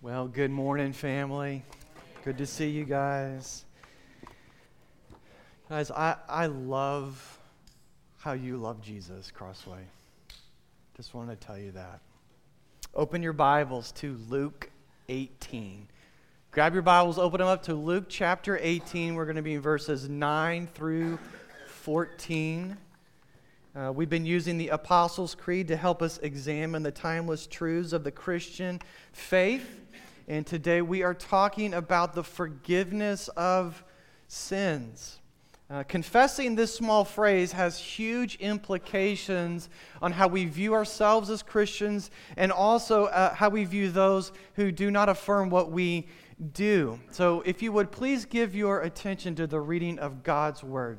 Well, good morning, family. Good to see you guys. Guys, I, I love how you love Jesus, Crossway. Just wanted to tell you that. Open your Bibles to Luke 18. Grab your Bibles, open them up to Luke chapter 18. We're going to be in verses 9 through 14. Uh, we've been using the Apostles' Creed to help us examine the timeless truths of the Christian faith. And today we are talking about the forgiveness of sins. Uh, confessing this small phrase has huge implications on how we view ourselves as Christians and also uh, how we view those who do not affirm what we do. So, if you would please give your attention to the reading of God's Word.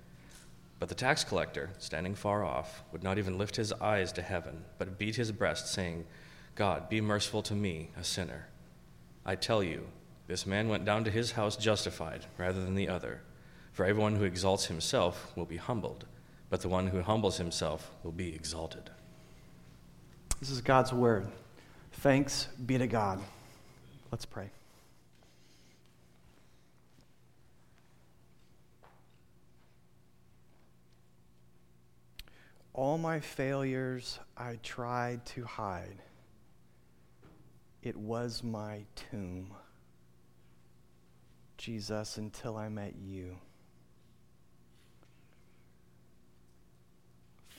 But the tax collector, standing far off, would not even lift his eyes to heaven, but beat his breast, saying, God, be merciful to me, a sinner. I tell you, this man went down to his house justified rather than the other. For everyone who exalts himself will be humbled, but the one who humbles himself will be exalted. This is God's word. Thanks be to God. Let's pray. All my failures I tried to hide. It was my tomb, Jesus, until I met you.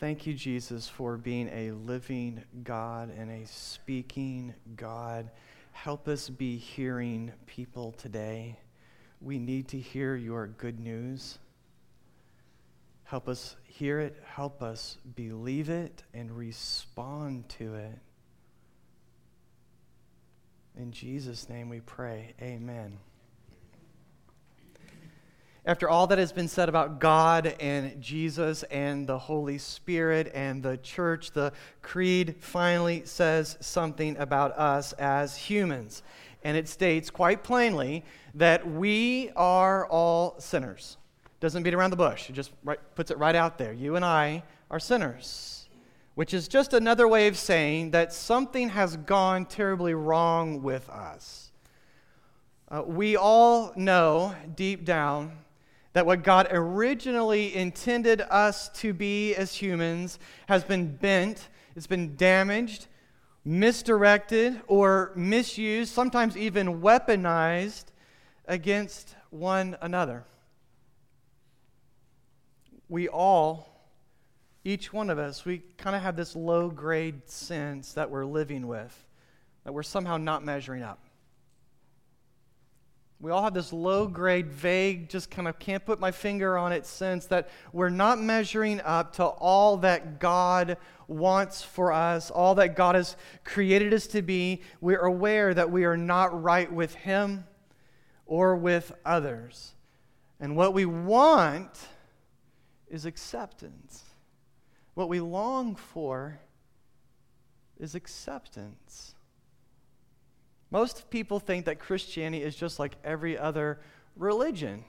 Thank you, Jesus, for being a living God and a speaking God. Help us be hearing people today. We need to hear your good news. Help us hear it, help us believe it, and respond to it. In Jesus' name we pray. Amen. After all that has been said about God and Jesus and the Holy Spirit and the church, the creed finally says something about us as humans. And it states quite plainly that we are all sinners. Doesn't beat around the bush. It just right, puts it right out there. You and I are sinners, which is just another way of saying that something has gone terribly wrong with us. Uh, we all know deep down that what God originally intended us to be as humans has been bent, it's been damaged, misdirected, or misused, sometimes even weaponized against one another we all, each one of us, we kind of have this low grade sense that we're living with, that we're somehow not measuring up. We all have this low grade, vague, just kind of can't put my finger on it sense that we're not measuring up to all that God wants for us, all that God has created us to be. We're aware that we are not right with Him or with others. And what we want is acceptance. What we long for is acceptance. Most people think that Christianity is just like every other religion.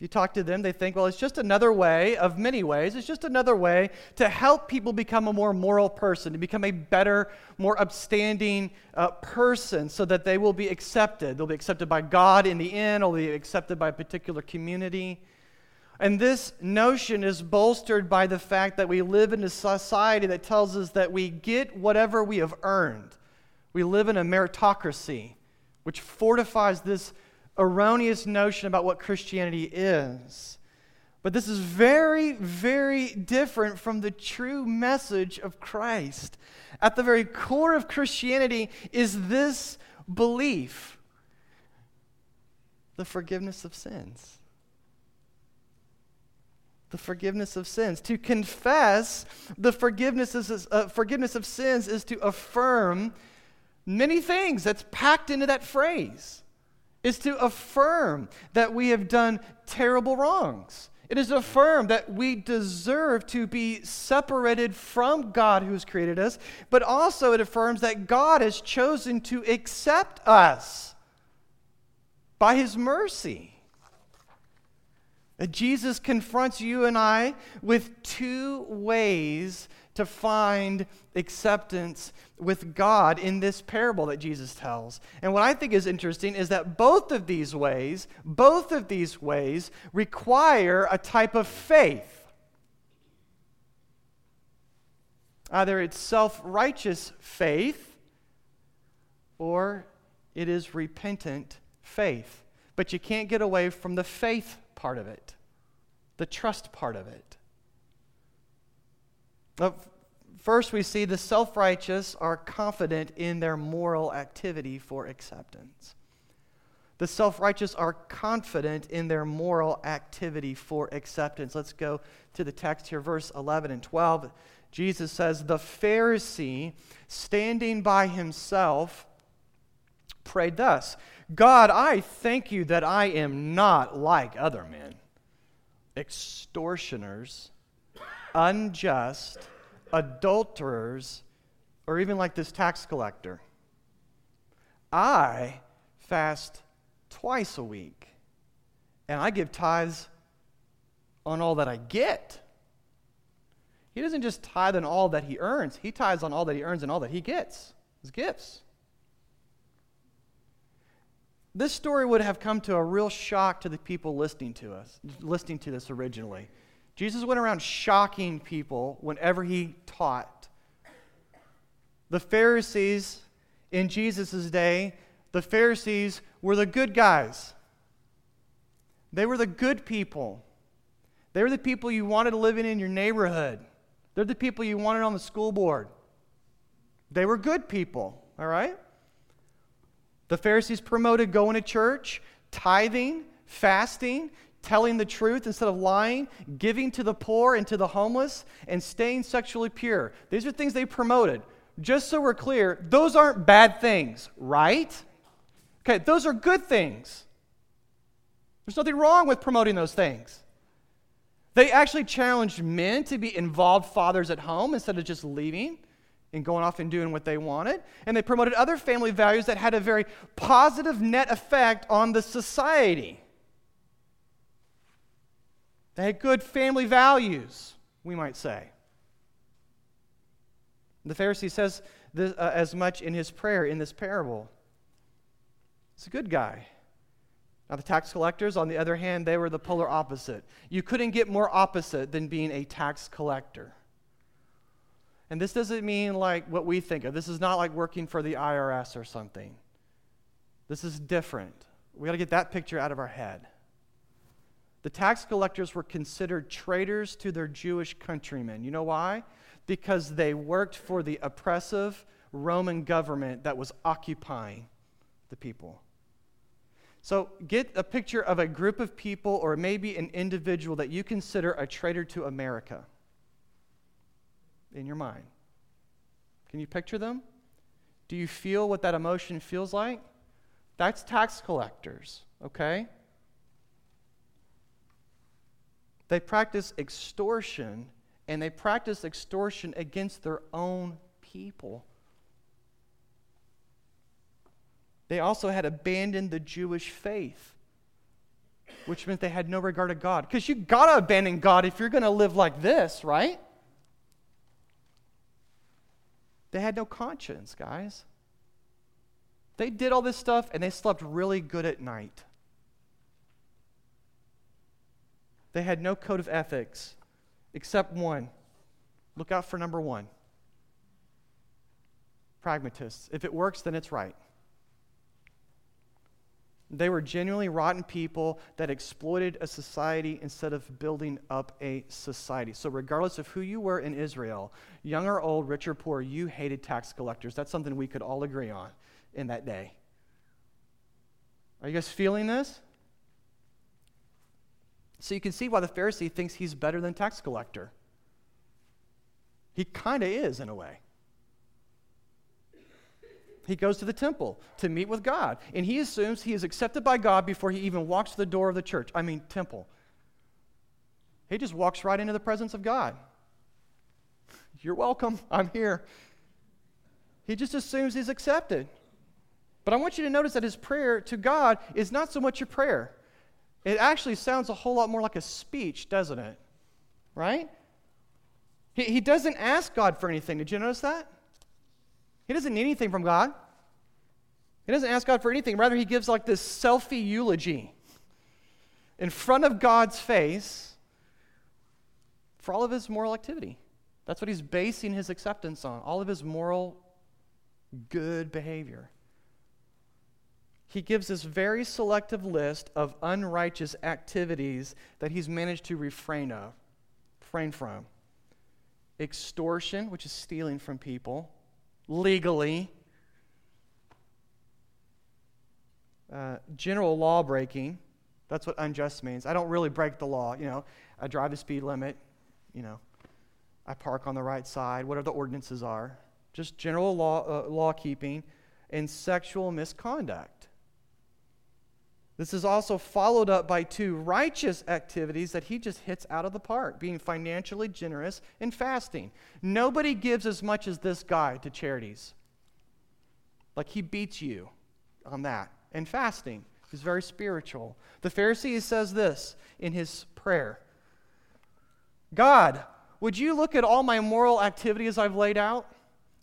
You talk to them, they think, well, it's just another way, of many ways, it's just another way to help people become a more moral person, to become a better, more upstanding uh, person so that they will be accepted. They'll be accepted by God in the end, or they'll be accepted by a particular community. And this notion is bolstered by the fact that we live in a society that tells us that we get whatever we have earned. We live in a meritocracy, which fortifies this erroneous notion about what Christianity is. But this is very, very different from the true message of Christ. At the very core of Christianity is this belief the forgiveness of sins the forgiveness of sins. To confess the forgiveness, is, uh, forgiveness of sins is to affirm many things that's packed into that phrase. is to affirm that we have done terrible wrongs. It is to affirm that we deserve to be separated from God who has created us, but also it affirms that God has chosen to accept us by his mercy. Jesus confronts you and I with two ways to find acceptance with God in this parable that Jesus tells. And what I think is interesting is that both of these ways, both of these ways require a type of faith. Either it's self righteous faith or it is repentant faith. But you can't get away from the faith part of it, the trust part of it. First, we see the self righteous are confident in their moral activity for acceptance. The self righteous are confident in their moral activity for acceptance. Let's go to the text here, verse 11 and 12. Jesus says, The Pharisee, standing by himself, prayed thus God, I thank you that I am not like other men, extortioners unjust, adulterers, or even like this tax collector. I fast twice a week, and I give tithes on all that I get. He doesn't just tithe on all that he earns, he tithes on all that he earns and all that he gets, his gifts. This story would have come to a real shock to the people listening to us, listening to this originally. Jesus went around shocking people whenever he taught. The Pharisees in Jesus' day, the Pharisees were the good guys. They were the good people. They were the people you wanted living in your neighborhood. They're the people you wanted on the school board. They were good people, all right? The Pharisees promoted going to church, tithing, fasting, telling the truth instead of lying, giving to the poor and to the homeless, and staying sexually pure. These are things they promoted. Just so we're clear, those aren't bad things, right? Okay, those are good things. There's nothing wrong with promoting those things. They actually challenged men to be involved fathers at home instead of just leaving and going off and doing what they wanted. And they promoted other family values that had a very positive net effect on the society. They had good family values, we might say. The Pharisee says this, uh, as much in his prayer in this parable. He's a good guy. Now, the tax collectors, on the other hand, they were the polar opposite. You couldn't get more opposite than being a tax collector. And this doesn't mean like what we think of. This is not like working for the IRS or something. This is different. We got to get that picture out of our head. The tax collectors were considered traitors to their Jewish countrymen. You know why? Because they worked for the oppressive Roman government that was occupying the people. So get a picture of a group of people or maybe an individual that you consider a traitor to America in your mind. Can you picture them? Do you feel what that emotion feels like? That's tax collectors, okay? They practice extortion, and they practice extortion against their own people. They also had abandoned the Jewish faith, which meant they had no regard to God. Because you got to abandon God if you're to live like this, right? They had no conscience, guys. They did all this stuff and they slept really good at night. They had no code of ethics except one. Look out for number one pragmatists. If it works, then it's right. They were genuinely rotten people that exploited a society instead of building up a society. So, regardless of who you were in Israel, young or old, rich or poor, you hated tax collectors. That's something we could all agree on in that day. Are you guys feeling this? So you can see why the Pharisee thinks he's better than tax collector. He kind of is in a way. He goes to the temple to meet with God, and he assumes he is accepted by God before he even walks to the door of the church. I mean, temple. He just walks right into the presence of God. You're welcome. I'm here. He just assumes he's accepted. But I want you to notice that his prayer to God is not so much a prayer. It actually sounds a whole lot more like a speech, doesn't it? Right? He, he doesn't ask God for anything. Did you notice that? He doesn't need anything from God. He doesn't ask God for anything. Rather, he gives like this selfie eulogy in front of God's face for all of his moral activity. That's what he's basing his acceptance on, all of his moral good behavior. He gives this very selective list of unrighteous activities that he's managed to refrain of, refrain from. Extortion, which is stealing from people, legally. Uh, general law breaking. That's what unjust means. I don't really break the law. You know, I drive the speed limit. You know, I park on the right side. Whatever the ordinances are. Just general law uh, law keeping and sexual misconduct. This is also followed up by two righteous activities that he just hits out of the park being financially generous and fasting. Nobody gives as much as this guy to charities. Like he beats you on that. And fasting is very spiritual. The Pharisee says this in his prayer God, would you look at all my moral activities I've laid out?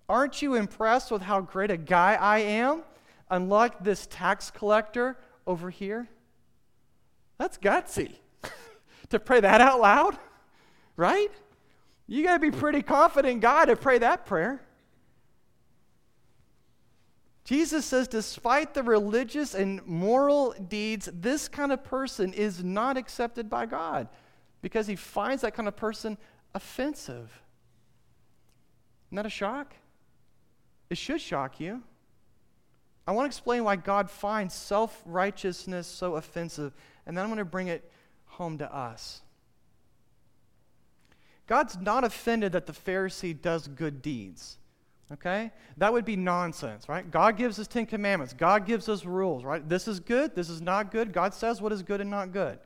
Aren't you impressed with how great a guy I am? Unlike this tax collector over here? That's gutsy to pray that out loud, right? You got to be pretty confident in God to pray that prayer. Jesus says, despite the religious and moral deeds, this kind of person is not accepted by God because he finds that kind of person offensive. Isn't that a shock? It should shock you. I want to explain why God finds self righteousness so offensive, and then I'm going to bring it home to us. God's not offended that the Pharisee does good deeds. Okay? That would be nonsense, right? God gives us 10 commandments. God gives us rules, right? This is good, this is not good. God says what is good and not good.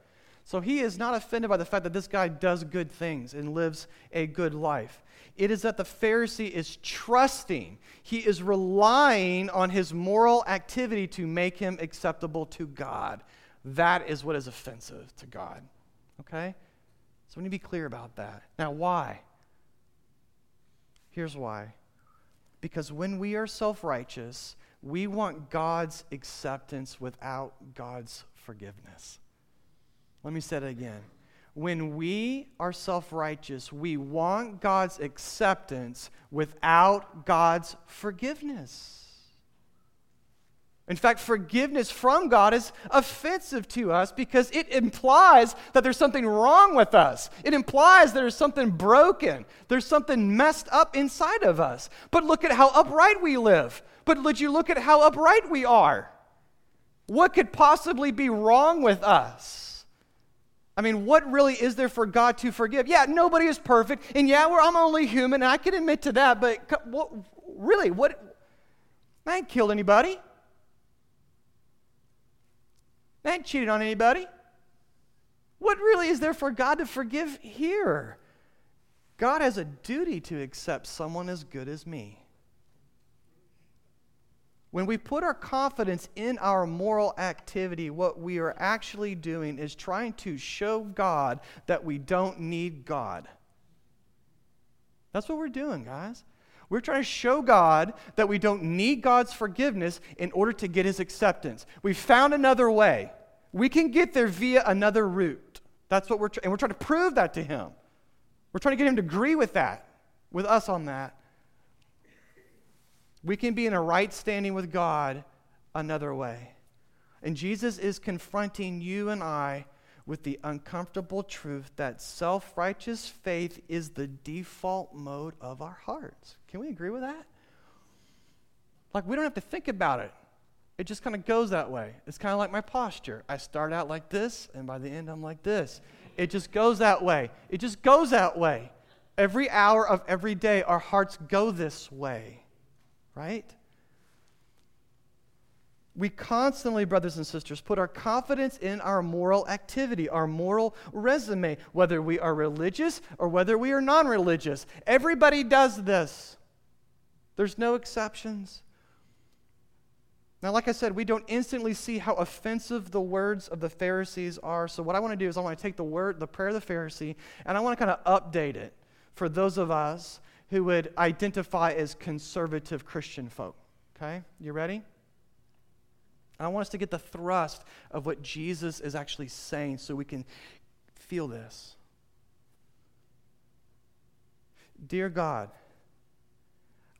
So he is not offended by the fact that this guy does good things and lives a good life. It is that the Pharisee is trusting, he is relying on his moral activity to make him acceptable to God. That is what is offensive to God. Okay? So we need to be clear about that. Now, why? Here's why. Because when we are self righteous, we want God's acceptance without God's forgiveness. Let me say it again when we are self righteous, we want God's acceptance without God's forgiveness. In fact, forgiveness from God is offensive to us because it implies that there's something wrong with us. It implies there's something broken, there's something messed up inside of us. But look at how upright we live. But would you look at how upright we are? What could possibly be wrong with us? I mean, what really is there for God to forgive? Yeah, nobody is perfect, and yeah, I'm only human, and I can admit to that, but what, really, what? I ain't killed anybody. I ain't cheated on anybody. What really is there for God to forgive here? God has a duty to accept someone as good as me. When we put our confidence in our moral activity, what we are actually doing is trying to show God that we don't need God. That's what we're doing, guys. We're trying to show God that we don't need God's forgiveness in order to get his acceptance. We found another way. We can get there via another route. That's what we're trying, and we're trying to prove that to him. We're trying to get him to agree with that, with us on that. We can be in a right standing with God another way. And Jesus is confronting you and I with the uncomfortable truth that self righteous faith is the default mode of our hearts. Can we agree with that? Like, we don't have to think about it. It just kind of goes that way. It's kind of like my posture. I start out like this, and by the end, I'm like this. It just goes that way. It just goes that way. Every hour of every day, our hearts go this way right? We constantly, brothers and sisters, put our confidence in our moral activity, our moral resume, whether we are religious or whether we are non religious. Everybody does this, there's no exceptions. Now, like I said, we don't instantly see how offensive the words of the Pharisees are. So, what I want to do is I want to take the word, the prayer of the Pharisee, and I want to kind of update it for those of us who would identify as conservative Christian folk. Okay? You ready? I want us to get the thrust of what Jesus is actually saying so we can feel this. Dear God,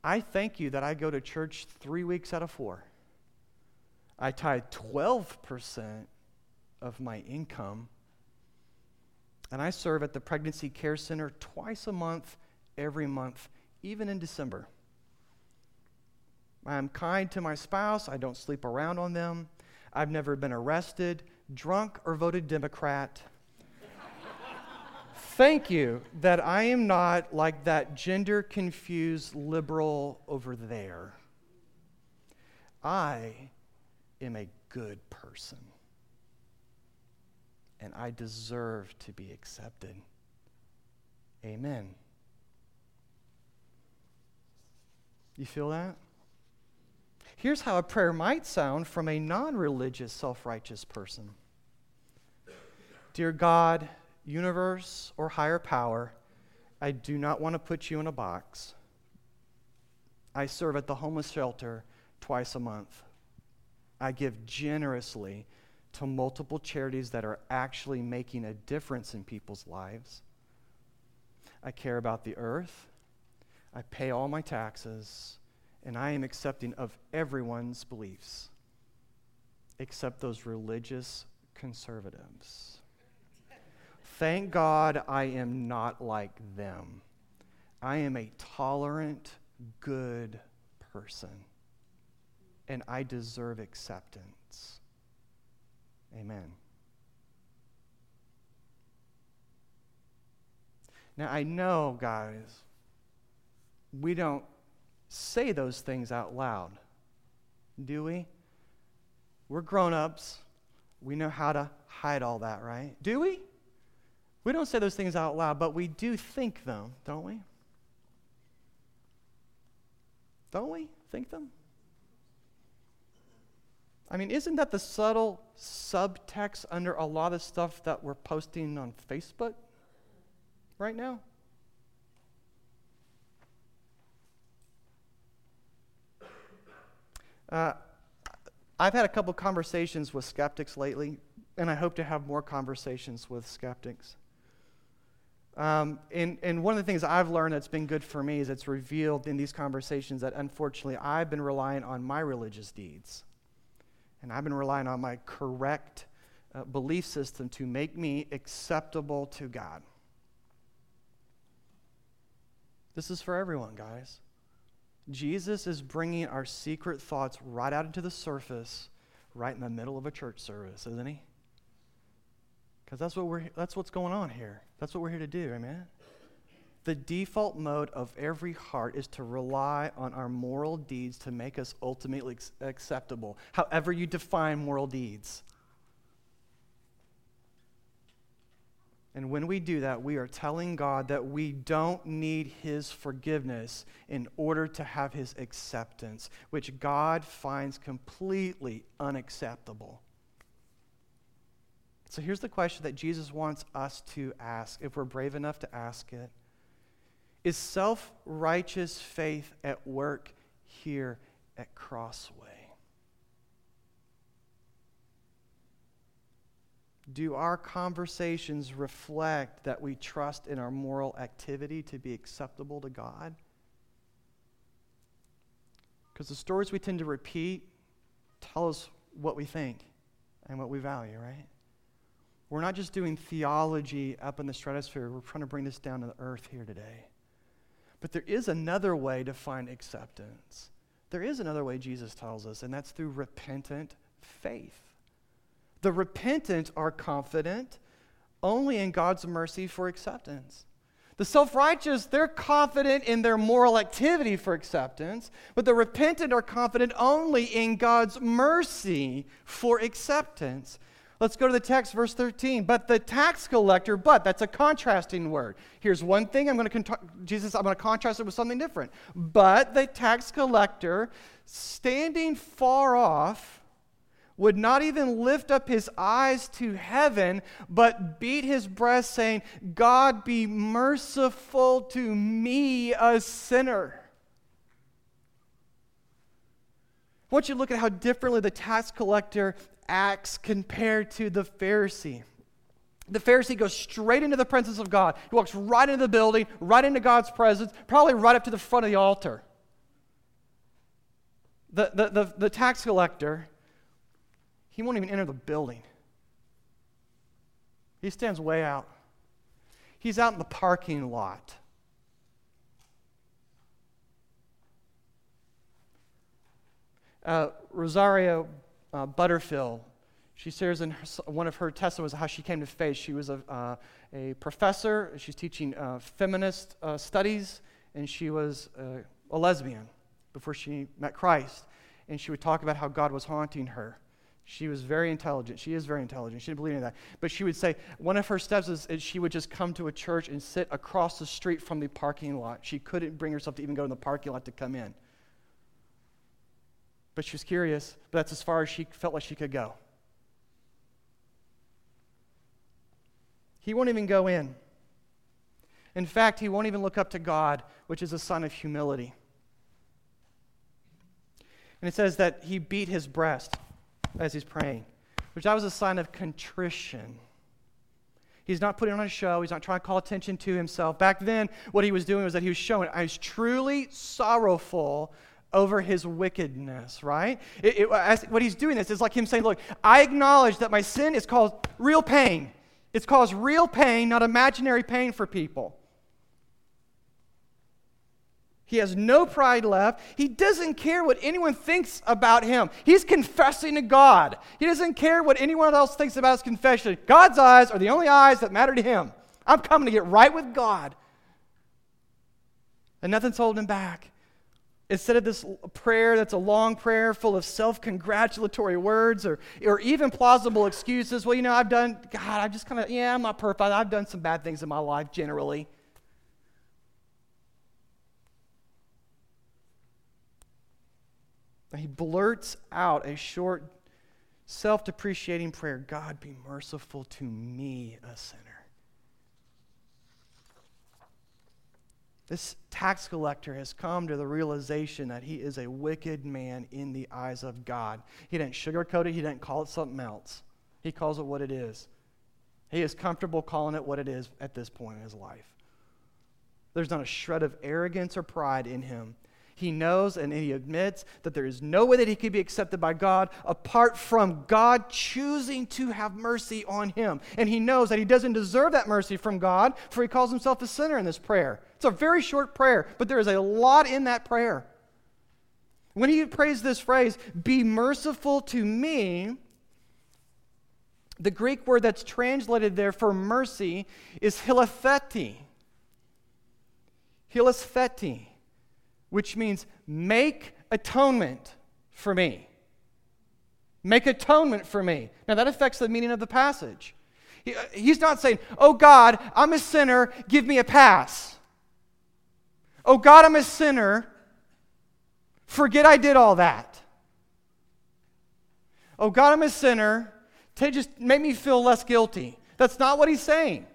I thank you that I go to church three weeks out of four. I tithe 12% of my income. And I serve at the Pregnancy Care Center twice a month, every month, even in December. I am kind to my spouse. I don't sleep around on them. I've never been arrested, drunk, or voted Democrat. Thank you that I am not like that gender confused liberal over there. I am a good person. And I deserve to be accepted. Amen. You feel that? Here's how a prayer might sound from a non religious, self righteous person Dear God, universe, or higher power, I do not want to put you in a box. I serve at the homeless shelter twice a month. I give generously to multiple charities that are actually making a difference in people's lives. I care about the earth. I pay all my taxes. And I am accepting of everyone's beliefs except those religious conservatives. Thank God I am not like them. I am a tolerant, good person and I deserve acceptance. Amen. Now, I know, guys, we don't say those things out loud, do we? We're grown ups. We know how to hide all that, right? Do we? We don't say those things out loud, but we do think them, don't we? Don't we think them? I mean, isn't that the subtle subtext under a lot of stuff that we're posting on Facebook right now? Uh, I've had a couple conversations with skeptics lately, and I hope to have more conversations with skeptics. Um, and, and one of the things I've learned that's been good for me is it's revealed in these conversations that unfortunately I've been relying on my religious deeds and I've been relying on my correct uh, belief system to make me acceptable to God. This is for everyone, guys. Jesus is bringing our secret thoughts right out into the surface, right in the middle of a church service, isn't he? Because that's what we're that's what's going on here. That's what we're here to do, amen. The default mode of every heart is to rely on our moral deeds to make us ultimately acceptable, however, you define moral deeds. And when we do that, we are telling God that we don't need His forgiveness in order to have His acceptance, which God finds completely unacceptable. So here's the question that Jesus wants us to ask, if we're brave enough to ask it is self righteous faith at work here at Crossway? Do our conversations reflect that we trust in our moral activity to be acceptable to God? Because the stories we tend to repeat tell us what we think and what we value, right? We're not just doing theology up in the stratosphere, we're trying to bring this down to the earth here today. But there is another way to find acceptance. There is another way Jesus tells us, and that's through repentant faith. The repentant are confident only in God's mercy for acceptance. The self righteous, they're confident in their moral activity for acceptance, but the repentant are confident only in God's mercy for acceptance. Let's go to the text, verse 13. But the tax collector, but that's a contrasting word. Here's one thing I'm going to, Jesus, I'm going to contrast it with something different. But the tax collector, standing far off, would not even lift up his eyes to heaven, but beat his breast, saying, God be merciful to me, a sinner. I want you to look at how differently the tax collector acts compared to the Pharisee. The Pharisee goes straight into the presence of God. He walks right into the building, right into God's presence, probably right up to the front of the altar. The, the, the, the tax collector he won't even enter the building. He stands way out. He's out in the parking lot. Uh, Rosaria uh, Butterfield, she shares in her, one of her testimonies how she came to faith. She was a, uh, a professor, she's teaching uh, feminist uh, studies, and she was uh, a lesbian before she met Christ. And she would talk about how God was haunting her she was very intelligent. She is very intelligent. She didn't believe in that. But she would say one of her steps is, is, she would just come to a church and sit across the street from the parking lot. She couldn't bring herself to even go to the parking lot to come in. But she was curious, but that's as far as she felt like she could go. He won't even go in. In fact, he won't even look up to God, which is a sign of humility. And it says that he beat his breast as he's praying, which that was a sign of contrition. He's not putting on a show. He's not trying to call attention to himself. Back then, what he was doing was that he was showing, I was truly sorrowful over his wickedness, right? It, it, what he's doing this is like him saying, Look, I acknowledge that my sin is caused real pain. It's caused real pain, not imaginary pain for people. He has no pride left. He doesn't care what anyone thinks about him. He's confessing to God. He doesn't care what anyone else thinks about his confession. God's eyes are the only eyes that matter to him. I'm coming to get right with God. And nothing's holding him back. Instead of this prayer that's a long prayer full of self congratulatory words or, or even plausible excuses, well, you know, I've done, God, I've just kind of, yeah, I'm not perfect. I've done some bad things in my life generally. He blurts out a short, self depreciating prayer God, be merciful to me, a sinner. This tax collector has come to the realization that he is a wicked man in the eyes of God. He didn't sugarcoat it, he didn't call it something else. He calls it what it is. He is comfortable calling it what it is at this point in his life. There's not a shred of arrogance or pride in him. He knows and he admits that there is no way that he could be accepted by God apart from God choosing to have mercy on him. And he knows that he doesn't deserve that mercy from God, for he calls himself a sinner in this prayer. It's a very short prayer, but there is a lot in that prayer. When he prays this phrase, be merciful to me, the Greek word that's translated there for mercy is hilatheti. Hilastheti which means make atonement for me. Make atonement for me. Now, that affects the meaning of the passage. He, uh, he's not saying, Oh God, I'm a sinner, give me a pass. Oh God, I'm a sinner, forget I did all that. Oh God, I'm a sinner, to just make me feel less guilty. That's not what he's saying.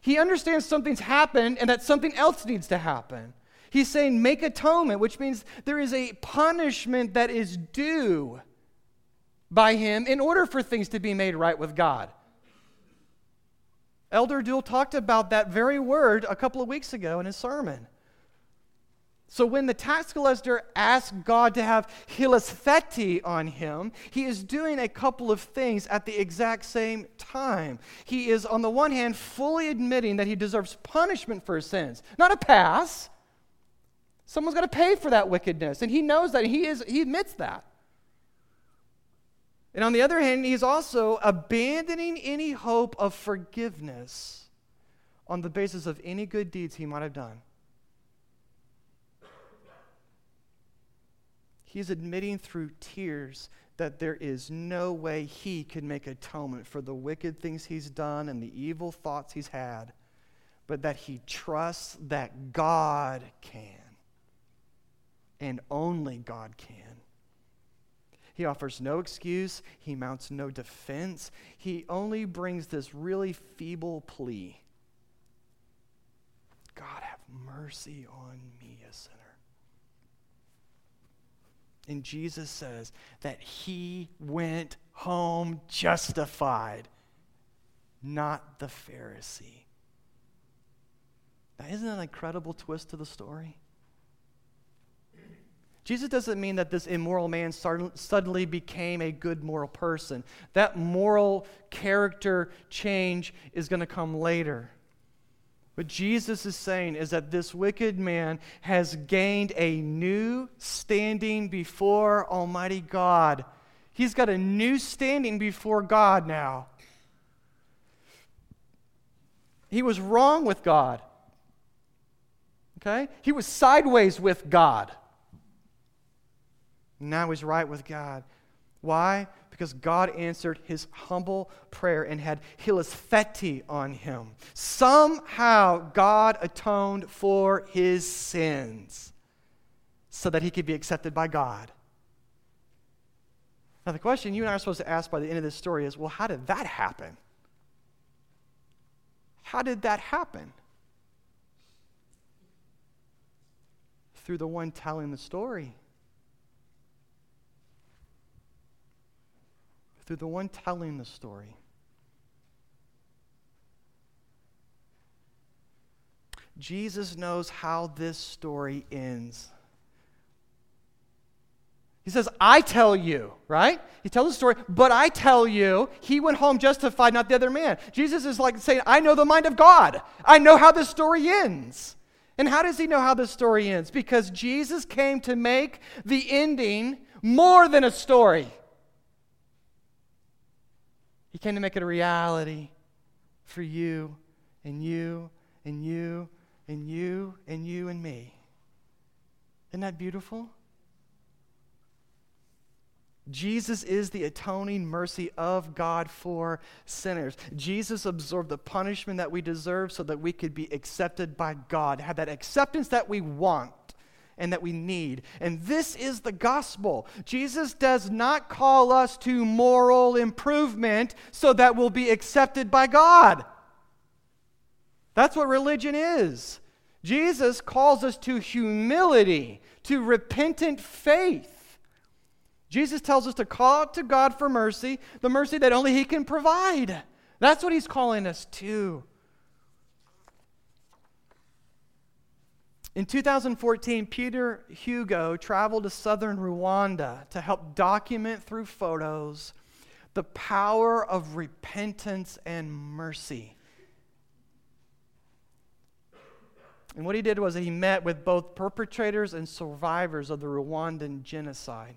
He understands something's happened and that something else needs to happen. He's saying, make atonement, which means there is a punishment that is due by him in order for things to be made right with God. Elder Duell talked about that very word a couple of weeks ago in his sermon. So when the tax collector asks God to have hilastheti on him, he is doing a couple of things at the exact same time. He is, on the one hand, fully admitting that he deserves punishment for his sins, not a pass. Someone's got to pay for that wickedness. And he knows that. He, is, he admits that. And on the other hand, he's also abandoning any hope of forgiveness on the basis of any good deeds he might have done. He's admitting through tears that there is no way he can make atonement for the wicked things he's done and the evil thoughts he's had, but that he trusts that God can. And only God can. He offers no excuse, he mounts no defense. He only brings this really feeble plea God, have mercy on me, a sinner. And Jesus says that he went home justified, not the Pharisee. Now, isn't that an incredible twist to the story? Jesus doesn't mean that this immoral man suddenly became a good moral person. That moral character change is going to come later. What Jesus is saying is that this wicked man has gained a new standing before Almighty God. He's got a new standing before God now. He was wrong with God. Okay? He was sideways with God. Now he's right with God. Why? because God answered his humble prayer and had hilastheti on him. Somehow God atoned for his sins so that he could be accepted by God. Now, the question you and I are supposed to ask by the end of this story is well, how did that happen? How did that happen? Through the one telling the story. Through the one telling the story. Jesus knows how this story ends. He says, I tell you, right? He tells the story, but I tell you, he went home justified, not the other man. Jesus is like saying, I know the mind of God. I know how this story ends. And how does he know how this story ends? Because Jesus came to make the ending more than a story. He came to make it a reality for you and you and you and you and you and me. Isn't that beautiful? Jesus is the atoning mercy of God for sinners. Jesus absorbed the punishment that we deserve so that we could be accepted by God, have that acceptance that we want and that we need. And this is the gospel. Jesus does not call us to moral improvement so that we'll be accepted by God. That's what religion is. Jesus calls us to humility, to repentant faith. Jesus tells us to call out to God for mercy, the mercy that only He can provide. That's what He's calling us to. In 2014, Pieter Hugo traveled to southern Rwanda to help document through photos the power of repentance and mercy. And what he did was he met with both perpetrators and survivors of the Rwandan genocide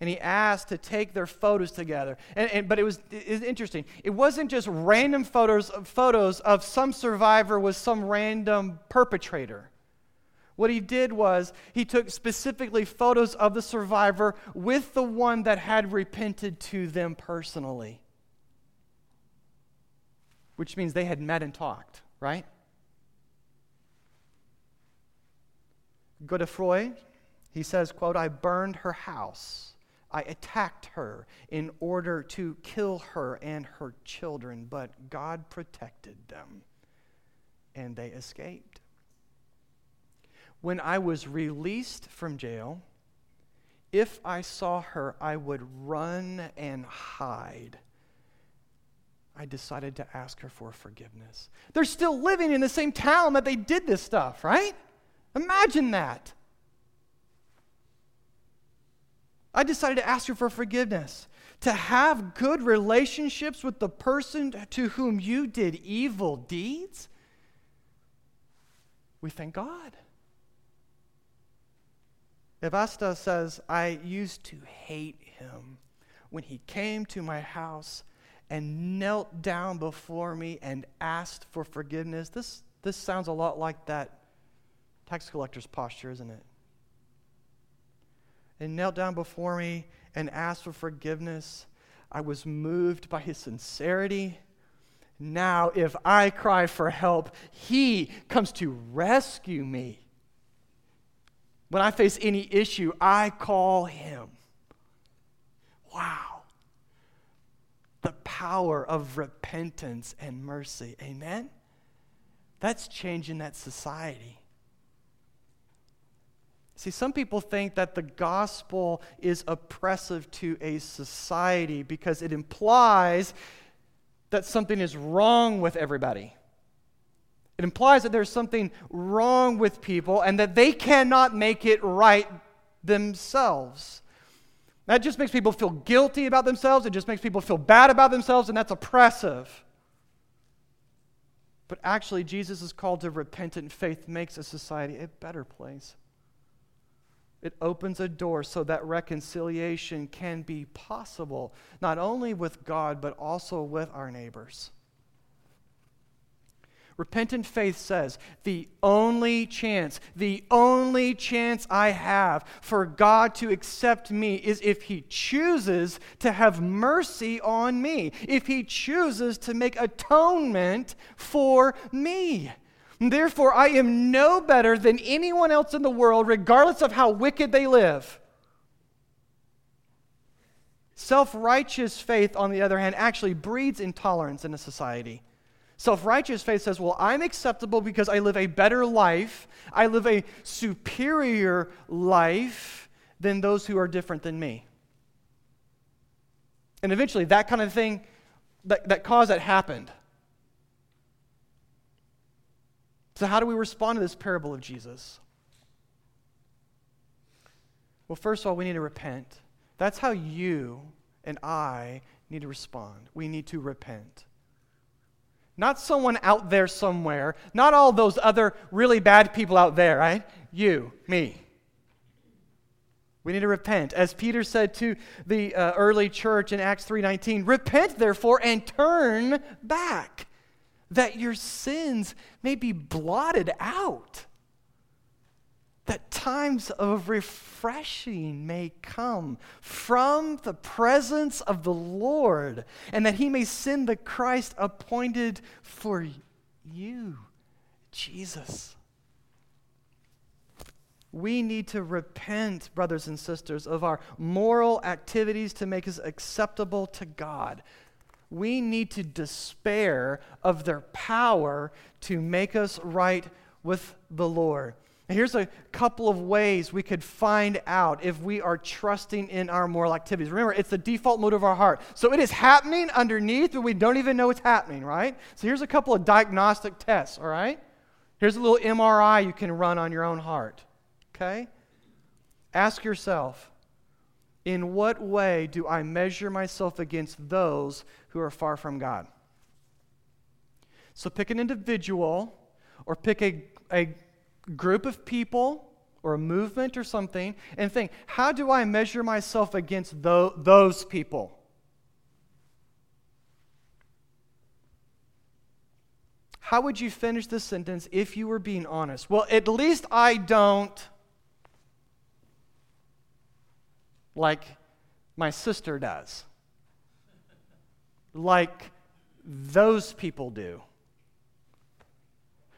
and he asked to take their photos together. And, and, but it was, it was interesting. It wasn't just random photos, photos of some survivor with some random perpetrator. What he did was he took specifically photos of the survivor with the one that had repented to them personally, which means they had met and talked, right? Godefroy, he says, quote, I burned her house I attacked her in order to kill her and her children, but God protected them and they escaped. When I was released from jail, if I saw her, I would run and hide. I decided to ask her for forgiveness. They're still living in the same town that they did this stuff, right? Imagine that. I decided to ask you for forgiveness, to have good relationships with the person to whom you did evil deeds. We thank God. Evasta says, I used to hate him when he came to my house and knelt down before me and asked for forgiveness. This, this sounds a lot like that tax collector's posture, isn't it? And knelt down before me and asked for forgiveness. I was moved by his sincerity. Now, if I cry for help, he comes to rescue me. When I face any issue, I call him. Wow. The power of repentance and mercy. Amen? That's changing that society. See, some people think that the gospel is oppressive to a society because it implies that something is wrong with everybody. It implies that there's something wrong with people and that they cannot make it right themselves. That just makes people feel guilty about themselves. It just makes people feel bad about themselves, and that's oppressive. But actually, Jesus' call to repentant faith makes a society a better place. It opens a door so that reconciliation can be possible, not only with God, but also with our neighbors. Repentant faith says the only chance, the only chance I have for God to accept me is if He chooses to have mercy on me, if He chooses to make atonement for me. Therefore, I am no better than anyone else in the world, regardless of how wicked they live. Self righteous faith, on the other hand, actually breeds intolerance in a society. Self righteous faith says, Well, I'm acceptable because I live a better life, I live a superior life than those who are different than me. And eventually, that kind of thing, that, that cause that happened. So, how do we respond to this parable of Jesus? Well, first of all, we need to repent. That's how you and I need to respond. We need to repent. Not someone out there somewhere, not all those other really bad people out there, right? You, me. We need to repent. As Peter said to the uh, early church in Acts 3:19, "Repent therefore and turn back, that your sins may be blotted out." that times of refreshing may come from the presence of the Lord, and that he may send the Christ appointed for you, Jesus. We need to repent, brothers and sisters, of our moral activities to make us acceptable to God. We need to despair of their power to make us right with the Lord. Here's a couple of ways we could find out if we are trusting in our moral activities. Remember, it's the default mode of our heart. So it is happening underneath, but we don't even know it's happening, right? So here's a couple of diagnostic tests, all right? Here's a little MRI you can run on your own heart, okay? Ask yourself, in what way do I measure myself against those who are far from God? So pick an individual or pick a, a group of people or a movement or something and think, how do I measure myself against th- those people? How would you finish this sentence if you were being honest? Well, at least I don't like my sister does, like those people do.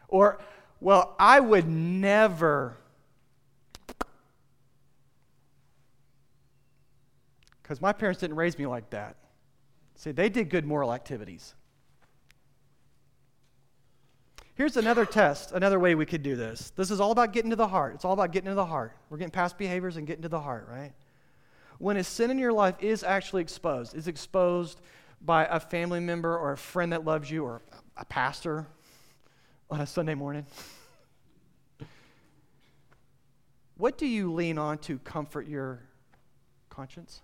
Or well, I would never. Because my parents didn't raise me like that. See, they did good moral activities. Here's another test, another way we could do this. This is all about getting to the heart. It's all about getting to the heart. We're getting past behaviors and getting to the heart, right? When a sin in your life is actually exposed, is exposed by a family member or a friend that loves you or a pastor, on a Sunday morning? what do you lean on to comfort your conscience?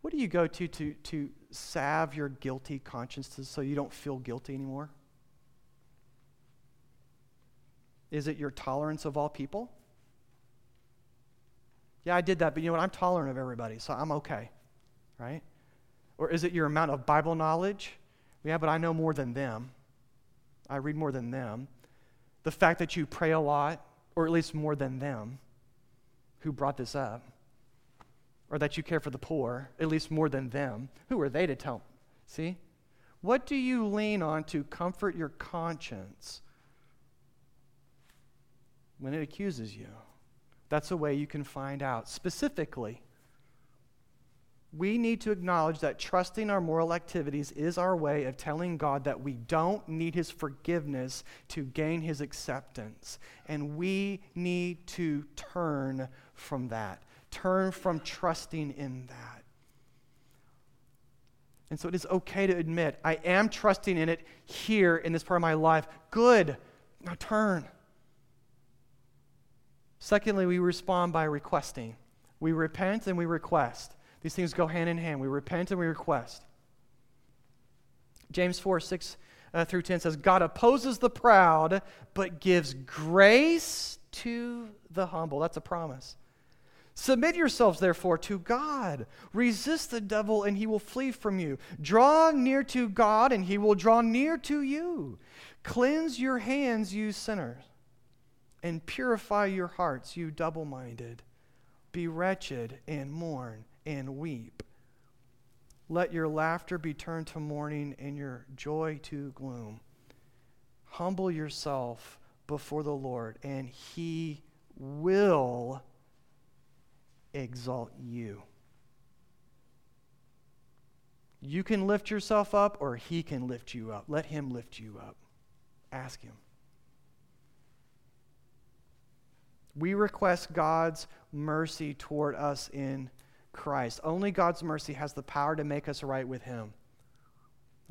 What do you go to to, to salve your guilty conscience so you don't feel guilty anymore? Is it your tolerance of all people? Yeah, I did that, but you know what? I'm tolerant of everybody, so I'm okay, right? Or is it your amount of Bible knowledge? Yeah, but I know more than them. I read more than them. The fact that you pray a lot, or at least more than them, who brought this up. Or that you care for the poor, at least more than them. Who are they to tell? See? What do you lean on to comfort your conscience when it accuses you? That's a way you can find out. Specifically, we need to acknowledge that trusting our moral activities is our way of telling God that we don't need His forgiveness to gain His acceptance. And we need to turn from that, turn from trusting in that. And so it is okay to admit, I am trusting in it here in this part of my life. Good. Now turn. Secondly, we respond by requesting. We repent and we request. These things go hand in hand. We repent and we request. James 4 6 uh, through 10 says, God opposes the proud, but gives grace to the humble. That's a promise. Submit yourselves, therefore, to God. Resist the devil, and he will flee from you. Draw near to God, and he will draw near to you. Cleanse your hands, you sinners, and purify your hearts, you double minded. Be wretched and mourn and weep. Let your laughter be turned to mourning and your joy to gloom. Humble yourself before the Lord, and he will exalt you. You can lift yourself up, or he can lift you up. Let him lift you up. Ask him. We request God's mercy toward us in Christ. Only God's mercy has the power to make us right with Him.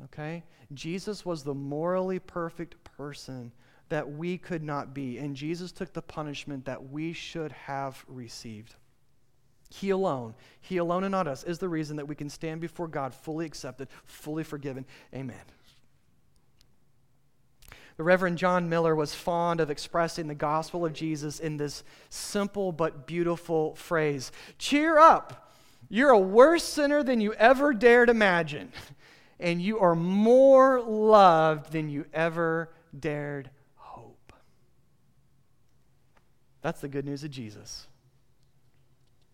Okay? Jesus was the morally perfect person that we could not be, and Jesus took the punishment that we should have received. He alone, He alone and not us, is the reason that we can stand before God fully accepted, fully forgiven. Amen. The Reverend John Miller was fond of expressing the gospel of Jesus in this simple but beautiful phrase Cheer up! You're a worse sinner than you ever dared imagine, and you are more loved than you ever dared hope. That's the good news of Jesus.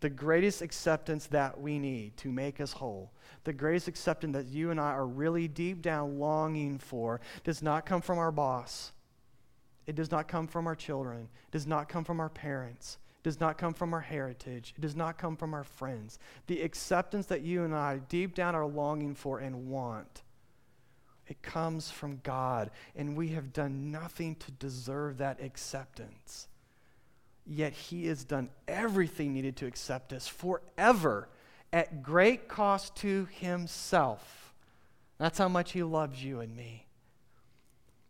The greatest acceptance that we need to make us whole, the greatest acceptance that you and I are really deep down longing for, does not come from our boss. It does not come from our children. It does not come from our parents It does not come from our heritage. It does not come from our friends. The acceptance that you and I deep down are longing for and want, it comes from God. And we have done nothing to deserve that acceptance. Yet He has done everything needed to accept us forever at great cost to Himself. That's how much He loves you and me.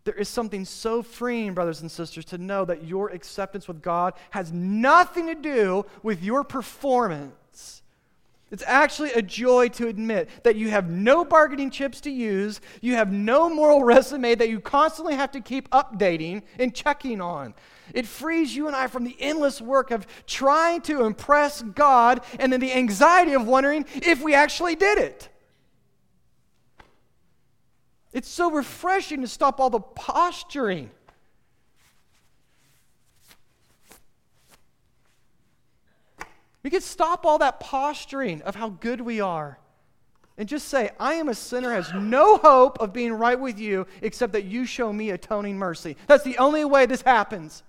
There is something so freeing, brothers and sisters, to know that your acceptance with God has nothing to do with your performance. It's actually a joy to admit that you have no bargaining chips to use, you have no moral resume that you constantly have to keep updating and checking on. It frees you and I from the endless work of trying to impress God and then the anxiety of wondering if we actually did it. It's so refreshing to stop all the posturing. We could stop all that posturing of how good we are and just say, I am a sinner, has no hope of being right with you except that you show me atoning mercy. That's the only way this happens.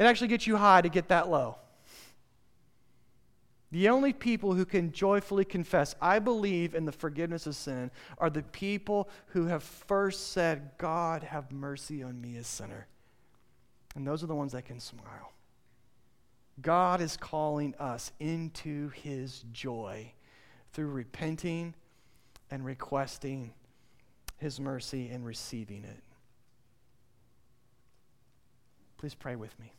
It actually gets you high to get that low. The only people who can joyfully confess, I believe in the forgiveness of sin, are the people who have first said, God, have mercy on me, a sinner. And those are the ones that can smile. God is calling us into his joy through repenting and requesting his mercy and receiving it. Please pray with me.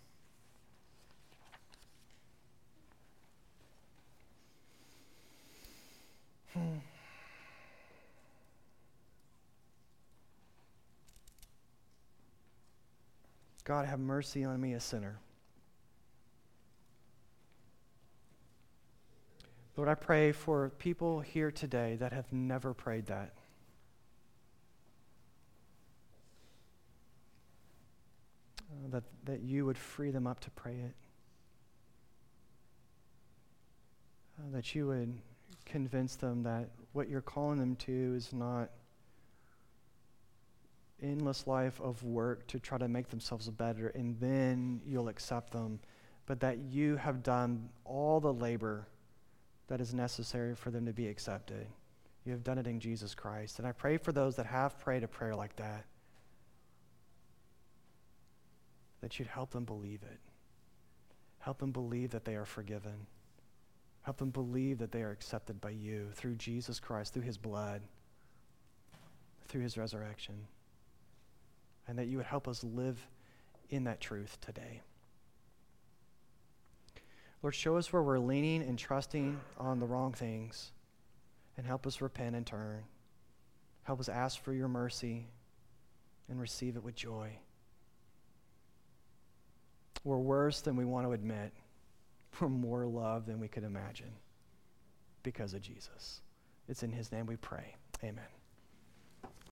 Hmm. God, have mercy on me, a sinner. Lord, I pray for people here today that have never prayed that. Uh, that, that you would free them up to pray it. Uh, that you would convince them that what you're calling them to is not endless life of work to try to make themselves better and then you'll accept them, but that you have done all the labor that is necessary for them to be accepted. You have done it in Jesus Christ. And I pray for those that have prayed a prayer like that, that you'd help them believe it. Help them believe that they are forgiven. Help them believe that they are accepted by you through Jesus Christ, through his blood, through his resurrection. And that you would help us live in that truth today. Lord, show us where we're leaning and trusting on the wrong things and help us repent and turn. Help us ask for your mercy and receive it with joy. We're worse than we want to admit. We're more loved than we could imagine because of Jesus. It's in his name we pray. Amen.